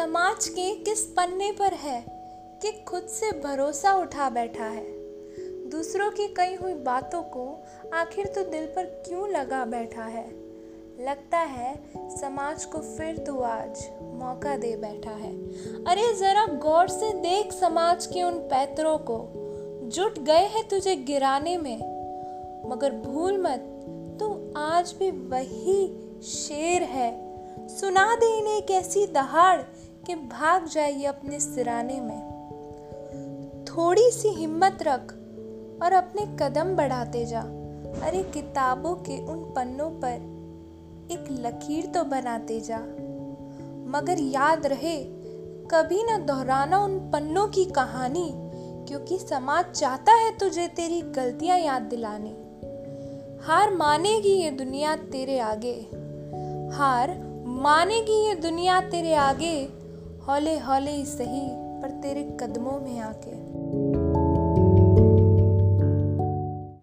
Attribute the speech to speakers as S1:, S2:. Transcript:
S1: समाज के किस पन्ने पर है कि खुद से भरोसा उठा बैठा है? दूसरों की कही हुई बातों को आखिर तो दिल पर क्यों लगा बैठा है? लगता है समाज को फिर तू आज मौका दे बैठा है। अरे जरा गौर से देख समाज के उन पैतरों को। जुट गए हैं तुझे गिराने में। मगर भूल मत तू आज भी वही शेर है। सुना दे इन्हें एक ऐसी दहाड़ कि भाग जाइए अपने सिराने में। थोड़ी सी हिम्मत रख और अपने कदम बढ़ाते जा। अरे, किताबों के उन पन्नों पर एक लकीर तो बनाते जा। मगर याद रहे, कभी ना दोहराना उन पन्नों की कहानी, क्योंकि समाज चाहता है तुझे तेरी गलतियाँ याद दिलाने। हार मानेगी ये दुनिया तेरे आगे। हार मानेगी ये दुनिया तेरे आगे। हौले हौले सही पर तेरे कदमों में आके।